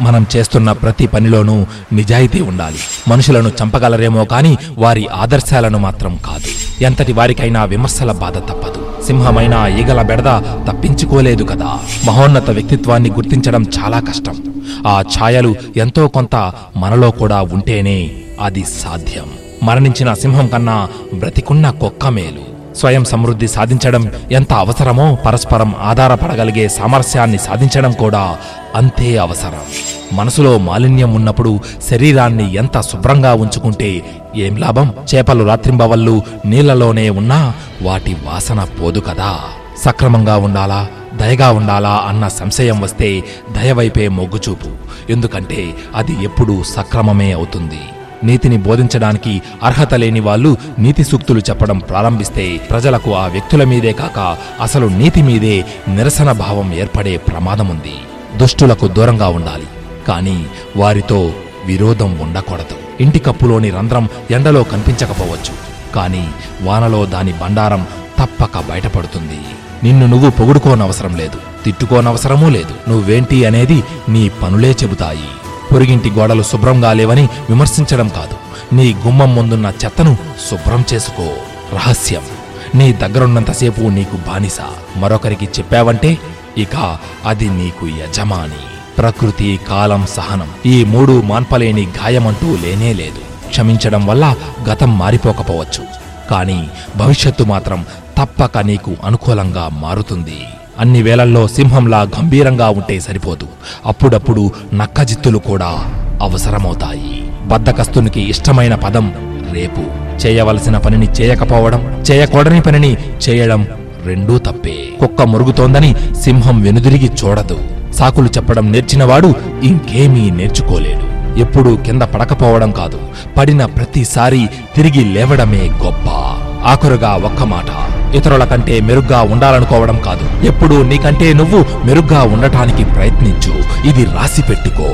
మనం చేస్తున్న ప్రతి పనిలోనూ నిజాయితీ ఉండాలి. మనుషులను చంపగలరేమో కానీ వారి ఆదర్శాలను మాత్రం కాదు. ఎంతటి వారికైనా విమర్శల బాధ తప్పదు. సింహమైన ఈగల బెడద తప్పించుకోలేదు కదా. మహోన్నత వ్యక్తిత్వాన్ని గుర్తించడం చాలా కష్టం. ఆ ఛాయలు ఎంతో కొంత మనలో కూడా ఉంటేనే అది సాధ్యం. మరణించిన సింహం కన్నా బ్రతికున్న కుక్క మేలు. స్వయం సమృద్ధి సాధించడం ఎంత అవసరమో పరస్పరం ఆధారపడగలిగే సామరస్యాన్ని సాధించడం కూడా అంతే అవసరం. మనసులో మాలిన్యం ఉన్నప్పుడు శరీరాన్ని ఎంత శుభ్రంగా ఉంచుకుంటే ఏం లాభం? చేపలు రాత్రింబవళ్ళు నీళ్ళలోనే ఉన్నా వాటి వాసన పోదు కదా. సక్రమంగా ఉండాలా? దయగా ఉండాలా అన్న సంశయం వస్తే దయవైపే మొగ్గుచూపు. ఎందుకంటే అది ఎప్పుడూ సక్రమమే అవుతుంది. నీతిని బోధించడానికి అర్హత లేని వాళ్ళు నీతి సూక్తులు చెప్పడం ప్రారంభిస్తే ప్రజలకు ఆ వ్యక్తుల మీదే కాక అసలు నీతి మీదే నిరసన భావం ఏర్పడే ప్రమాదముంది. దుష్టులకు దూరంగా ఉండాలి. కానీ వారితో విరోధం ఉండకూడదు. ఇంటి కప్పులోని రంధ్రం ఎండలో కనిపించకపోవచ్చు. కానీ వానలో దాని బండారం తప్పక బయటపడుతుంది. నిన్ను నువ్వు పొగుడుకోనవసరం లేదు. తిట్టుకోనవసరమూ లేదు. నువ్వేంటి అనేది నీ పనులే చెబుతాయి. పొరిగింటి గోడలు శుభ్రంగా లేవని విమర్శించడం కాదు. నీ గుమ్మం ముందున్న చెత్తను శుభ్రం చేసుకో. రహస్యం. నీ దగ్గరున్నంతసేపు నీకు బానిస. మరొకరికి చెప్పావంటే ఇక అది నీకు యజమాని. ప్రకృతి కాలం సహనం ఈ మూడు మాన్పలేని గాయమంటూ లేనే లేదు. క్షమించడం వల్ల గతం మారిపోకపోవచ్చు. కానీ భవిష్యత్తు మాత్రం తప్పక నీకు అనుకూలంగా మారుతుంది. అన్ని వేళల్లో సింహంలా గంభీరంగా ఉంటే సరిపోదు. అప్పుడప్పుడు నక్కజిత్తులు కూడా అవసరమవుతాయి. బద్దకస్తునికి ఇష్టమైన పదం రేపు. చేయవలసిన పనిని చేయకపోవడం చేయకూడని పనిని చేయడం రెండూ తప్పే. కుక్క మురుగుతోందని సింహం వెనుదిరిగి చూడదు. సాకులు చెప్పడం నేర్చినవాడు ఇంకేమీ నేర్చుకోలేడు. ఎప్పుడూ కింద పడకపోవడం కాదు. పడిన ప్రతిసారి తిరిగి లేవడమే గొప్ప. ఆఖరుగా ఒక్క మాట. ఇతరుల కంటే మెరుగ్గా ఉండాలనుకోవడం కాదు. ఎప్పుడూ నీకంటే నువ్వు మెరుగ్గా ఉండటానికి ప్రయత్నించు. ఇది రాసి పెట్టుకో.